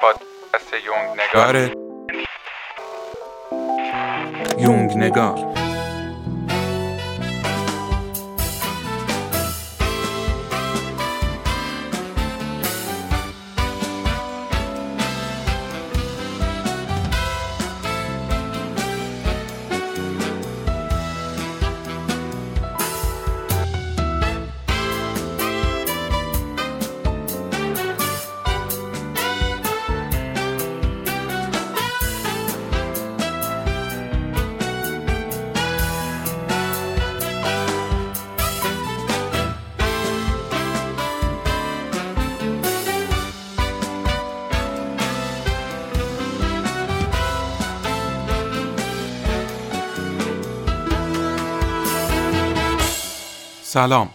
پادکست یونگ نگار. یونگ نگار سلام.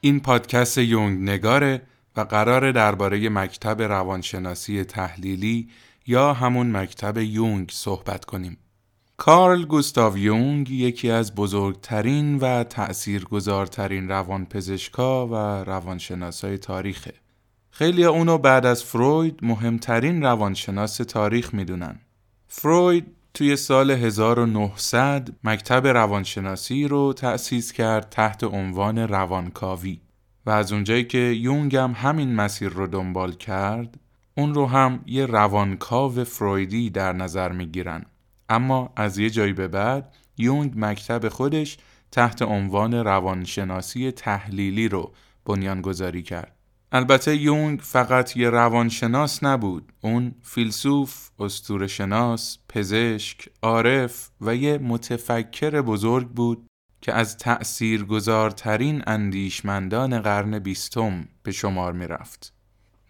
این پادکست یونگ نگاره و قرار درباره مکتب روانشناسی تحلیلی یا همون مکتب یونگ صحبت کنیم. کارل گوستاو یونگ یکی از بزرگترین و تأثیرگذارترین روانپزشکا و روانشناسای تاریخه. خیلی اونو بعد از فروید مهمترین روانشناس تاریخ می‌دونن. فروید توی سال 1900 مکتب روانشناسی رو تأسیس کرد تحت عنوان روانکاوی. و از اونجایی که یونگ هم همین مسیر رو دنبال کرد اون رو هم یه روانکاو فرویدی در نظر می‌گیرن. اما از یه جایی به بعد یونگ مکتب خودش تحت عنوان روانشناسی تحلیلی رو بنیانگذاری کرد. البته یونگ فقط یه روانشناس نبود اون فیلسوف، شناس، پزشک، عارف و یه متفکر بزرگ بود که از تأثیر گذارترین اندیشمندان قرن بیستم به شمار می رفت.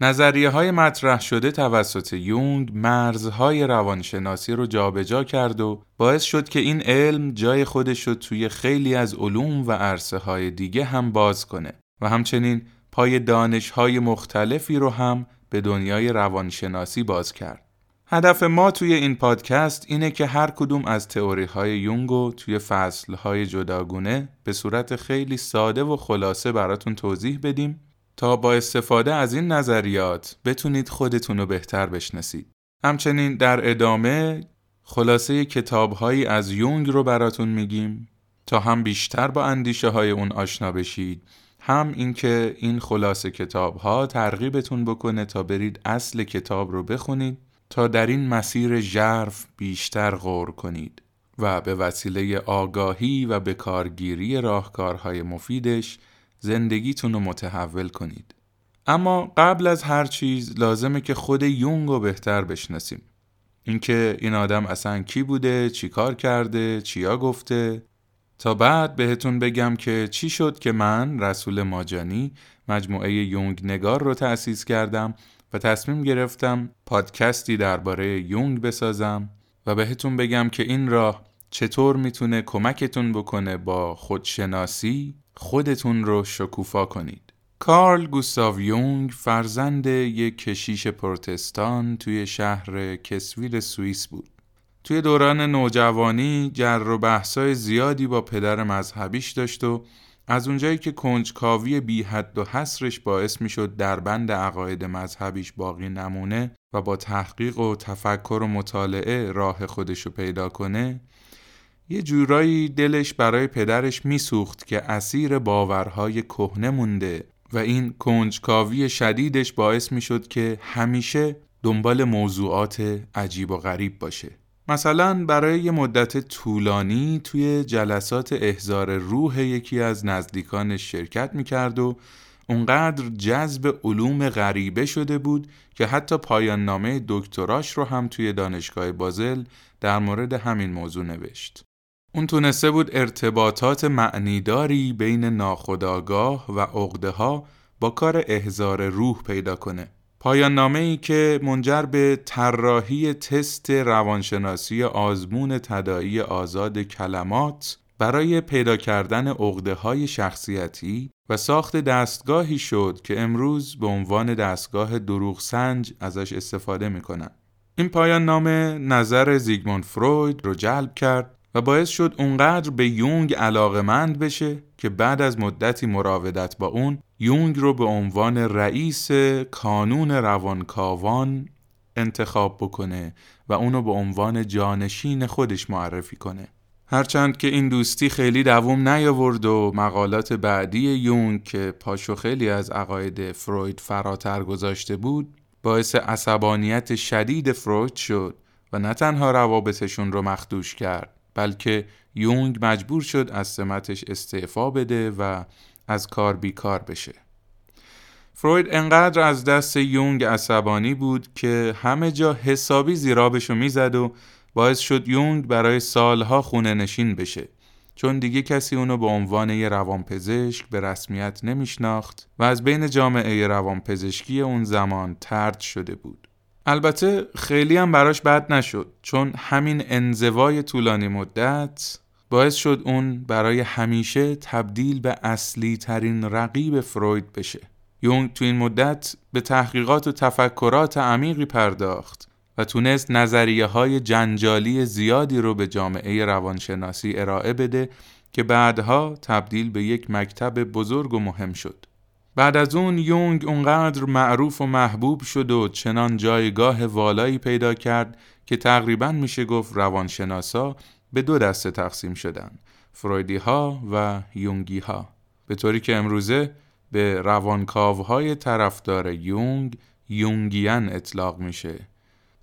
نظریه های مطرح شده توسط یونگ مرزهای روانشناسی رو جابجا کرد و باعث شد که این علم جای خودش رو توی خیلی از علوم و عرصه های دیگه هم باز کنه و همچنین پای دانشهای مختلفی رو هم به دنیای روانشناسی باز کرد. هدف ما توی این پادکست اینه که هر کدوم از تئوری های یونگو توی فصل های جداگونه به صورت خیلی ساده و خلاصه براتون توضیح بدیم تا با استفاده از این نظریات بتونید خودتون رو بهتر بشناسید. همچنین در ادامه خلاصه کتابهایی از یونگ رو براتون میگیم تا هم بیشتر با اندیشه های اون آشنا بشید هم اینکه این خلاصه کتاب ها ترغیبتون بکنه تا برید اصل کتاب رو بخونید تا در این مسیر ژرف بیشتر غور کنید و به وسیله آگاهی و به کارگیری راهکارهای مفیدش زندگیتون رو متحول کنید. اما قبل از هر چیز لازمه که خود یونگ رو بهتر بشناسیم. اینکه این آدم اصلا کی بوده، چی کار کرده، چیا گفته تا بعد بهتون بگم که چی شد که من رسول ماجانی مجموعه یونگ نگار رو تأسیس کردم و تصمیم گرفتم پادکستی درباره یونگ بسازم و بهتون بگم که این راه چطور می‌تونه کمکتون بکنه با خودشناسی خودتون رو شکوفا کنید. کارل گوستاو یونگ فرزند یک کشیش پروتستان توی شهر کسویل سوئیس بود. توی دوران نوجوانی جر و بحثای زیادی با پدر مذهبیش داشت و از اونجایی که کنجکاوی بی حد و حسرش باعث می‌شد در بند عقاید مذهبیش باقی نمونه و با تحقیق و تفکر و مطالعه راه خودشو پیدا کنه یه جورایی دلش برای پدرش میسوخت که اسیر باورهای کهنه مونده و این کنجکاوی شدیدش باعث می‌شد که همیشه دنبال موضوعات عجیب و غریب باشه. مثلا برای یه مدت طولانی توی جلسات احزار روح یکی از نزدیکانش شرکت می‌کرد و اونقدر جذب علوم غریبه شده بود که حتی پایان نامه دکتراش رو هم توی دانشگاه بازل در مورد همین موضوع نوشت. اون تونسته بود ارتباطات معنیداری بین ناخودآگاه و عقده ها با کار احزار روح پیدا کنه. پایان نامه ای که منجر به طراحی تست روانشناسی آزمون تدایی آزاد کلمات برای پیدا کردن عقده های شخصیتی و ساخت دستگاهی شد که امروز به عنوان دستگاه دروغ سنج ازش استفاده می‌کنن. این پایان نامه نظر زیگموند فروید رو جلب کرد و باعث شد اونقدر به یونگ علاقمند بشه که بعد از مدتی مراودت با اون یونگ رو به عنوان رئیس کانون روانکاوان انتخاب بکنه و اونو به عنوان جانشین خودش معرفی کنه. هرچند که این دوستی خیلی دووم نیاورد و مقالات بعدی یونگ که پاشو خیلی از عقاید فروید فراتر گذاشته بود باعث عصبانیت شدید فروید شد و نه تنها روابطشون رو مخدوش کرد بلکه یونگ مجبور شد از سمتش استعفا بده و از کار بیکار بشه فروید انقدر از دست یونگ عصبانی بود که همه جا حسابی زیرابشو می‌زد و باعث شد یونگ برای سالها خونه نشین بشه چون دیگه کسی اونو به عنوان یه روانپزشک به رسمیت نمیشناخت و از بین جامعه روانپزشکی اون زمان ترد شده بود. البته خیلی هم براش بد نشد چون همین انزوای طولانی مدت باعث شد اون برای همیشه تبدیل به اصلی ترین رقیب فروید بشه. یونگ تو این مدت به تحقیقات و تفکرات عمیقی پرداخت و تونست نظریه های جنجالی زیادی رو به جامعه روانشناسی ارائه بده که بعدها تبدیل به یک مکتب بزرگ و مهم شد. بعد از اون یونگ اونقدر معروف و محبوب شد و چنان جایگاه والایی پیدا کرد که تقریبا میشه گفت روانشناسا به دو دسته تقسیم شدن فرویدی ها و یونگی ها به طوری که امروزه به روانکاوهای طرفدار یونگ یونگیان اطلاق میشه.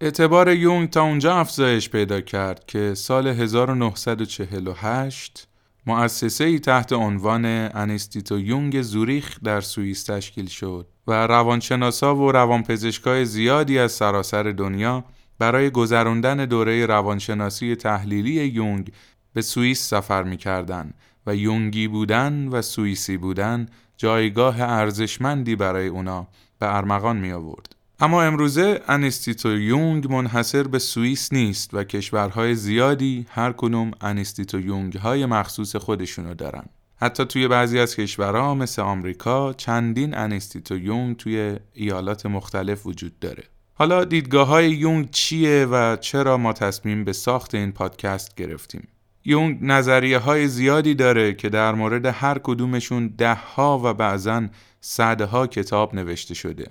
اعتبار یونگ تا اونجا افزایش پیدا کرد که سال 1948 مؤسسه ای تحت عنوان انستیتو یونگ زوریخ در سوئیس تشکیل شد و روانشناسا و روانپزشکای زیادی از سراسر دنیا برای گذراندن دوره روانشناسی تحلیلی یونگ به سوئیس سفر می‌کردند و یونگی بودن و سوئیسی بودن جایگاه ارزشمندی برای اونا به ارمغان می آورد. اما امروزه انستیتو یونگ منحصر به سوئیس نیست و کشورهای زیادی هر کدوم انستیتو یونگ های مخصوص خودشونو دارن. حتی توی بعضی از کشورها مثل آمریکا چندین انستیتو یونگ توی ایالات مختلف وجود داره. حالا دیدگاه های یونگ چیه و چرا ما تصمیم به ساخت این پادکست گرفتیم؟ یونگ نظریه های زیادی داره که در مورد هر کدومشون ده ها و بعضا صدها کتاب نوشته شده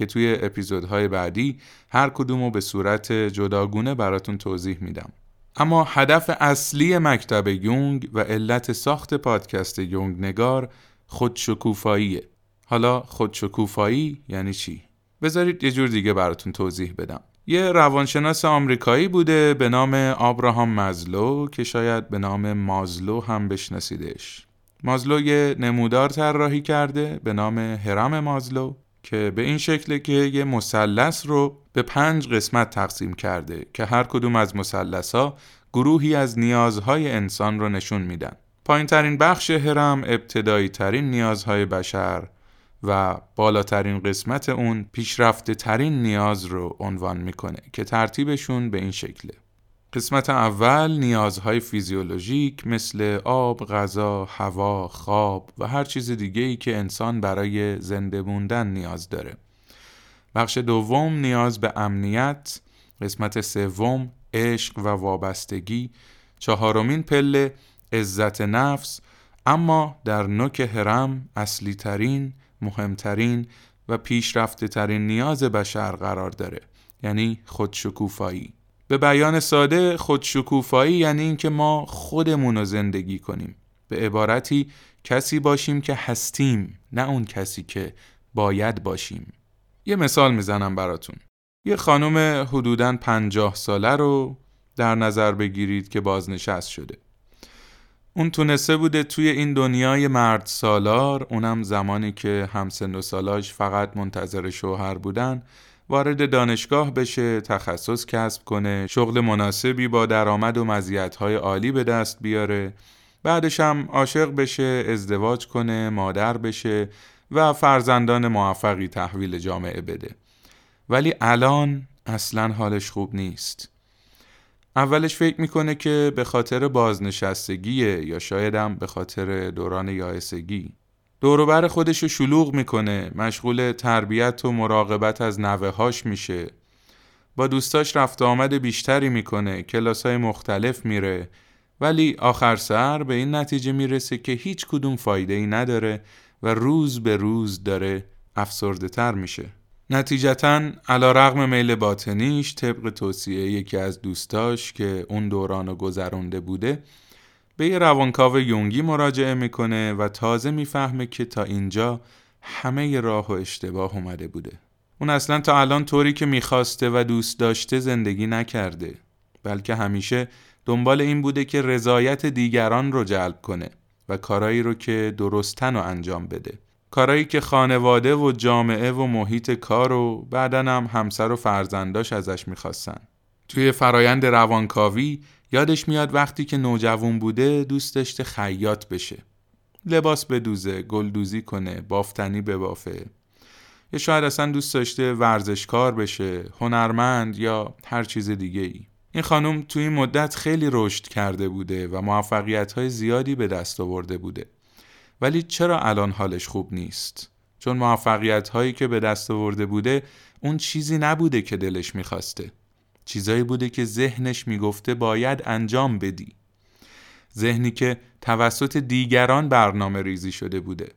که توی اپیزودهای بعدی هر کدومو به صورت جداگونه براتون توضیح میدم. اما هدف اصلی مکتب یونگ و علت ساخت پادکست یونگ نگار خودشکوفاییه. حالا خودشکوفایی یعنی چی؟ بذارید یه جور دیگه براتون توضیح بدم. یه روانشناس آمریکایی بوده به نام آبراهام مازلو که شاید به نام مازلو هم بشناسیدش. مازلو یه نمودار طراحی کرده به نام هرم مازلو که به این شکله که یه مثلث رو به پنج قسمت تقسیم کرده که هر کدوم از مثلث ها گروهی از نیازهای انسان رو نشون میدن. پایین ترین بخش هرم ابتدایی ترین نیازهای بشر و بالاترین قسمت اون پیشرفته ترین نیاز رو عنوان می‌کنه که ترتیبشون به این شکله. قسمت اول نیازهای فیزیولوژیک مثل آب، غذا، هوا، خواب و هر چیز دیگه ای که انسان برای زنده موندن نیاز داره. بخش دوم نیاز به امنیت، قسمت سوم عشق و وابستگی، چهارمین پله عزت نفس، اما در نوک هرم اصلی ترین، مهمترین و پیشرفته ترین نیاز بشر قرار داره یعنی خودشکوفایی به بیان ساده خودشکوفایی یعنی اینکه ما خودمون رو زندگی کنیم. به عبارتی کسی باشیم که هستیم نه اون کسی که باید باشیم. یه مثال می‌زنم براتون. یه خانم حدوداً پنجاه ساله رو در نظر بگیرید که بازنشست شده. اون تونسته بوده توی این دنیای مرد سالار اونم زمانی که همسن و سالاش فقط منتظر شوهر بودن وارد دانشگاه بشه تخصص کسب کنه شغل مناسبی با درآمد و مزیت‌های عالی به دست بیاره. بعدش هم عاشق بشه ازدواج کنه مادر بشه و فرزندان موفقی تحویل جامعه بده. ولی الان اصلا حالش خوب نیست. اولش فکر می‌کنه که به خاطر بازنشستگیه یا شایدم به خاطر دوران یائسگی. دوروبر خودش رو شلوغ می‌کنه. مشغول تربیت و مراقبت از نوه هاش میشه. با دوستاش رفت آمد بیشتری می‌کنه. کلاس های مختلف میره. ولی آخر سر به این نتیجه می‌رسه که هیچ کدوم فایده ای نداره و روز به روز داره افسرده تر میشه. نتیجتا علا رغم میل باطنیش طبق توصیه یکی از دوستاش که اون دوران رو گذرونده بوده به یه روانکاو یونگی مراجعه می‌کنه و تازه می‌فهمه که تا اینجا همه راه و اشتباه اومده بوده. اون اصلا تا الان طوری که می‌خواسته و دوست داشته زندگی نکرده. بلکه همیشه دنبال این بوده که رضایت دیگران رو جلب کنه و کارایی رو که درستن رو انجام بده. کارایی که خانواده و جامعه و محیط کار و بعدا هم همسر و فرزنداش ازش می‌خواستن. توی فرایند روانکاوی یادش میاد وقتی که نوجوان بوده دوست داشته خیاط بشه. لباس بدوزه گلدوزی کنه بافتنی ببافه. یا شاید اصلا دوست داشته ورزشکار بشه هنرمند یا هر چیز دیگه ای این خانم توی این مدت خیلی رشد کرده بوده و موفقیت های زیادی به دست آورده بوده. ولی چرا الان حالش خوب نیست؟ چون موفقیت هایی که به دست آورده بوده اون چیزی نبوده که دلش می‌خواسته. چیزایی بوده که ذهنش می‌گفته باید انجام بدی. ذهنی که توسط دیگران برنامه ریزی شده بوده.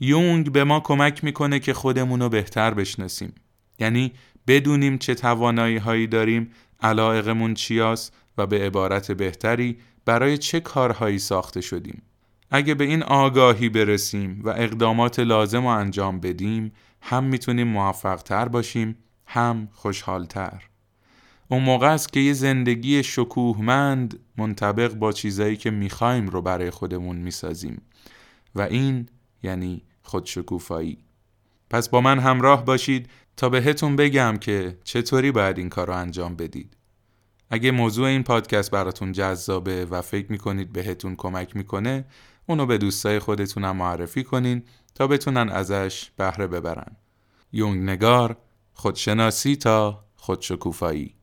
یونگ به ما کمک می‌کنه که خودمون رو بهتر بشناسیم. یعنی بدونیم چه توانایی هایی داریم علاقمون چیاست و به عبارت بهتری برای چه کارهایی ساخته شدیم. اگه به این آگاهی برسیم و اقدامات لازم رو انجام بدیم هم می‌تونیم موفقتر باشیم هم خوشحالتر. اون موقع است که یه زندگی شکوهمند منطبق با چیزایی که می‌خوایم رو برای خودمون می‌سازیم. و این یعنی خودشکوفایی. پس با من همراه باشید تا بهتون بگم که چطوری باید این کار رو انجام بدید. اگه موضوع این پادکست براتون جذابه و فکر می‌کنید بهتون کمک می‌کنه اونو به دوستای خودتونم معرفی کنین تا بتونن ازش بهره ببرن. یونگ نگار خودشناسی تا خودشکوفایی.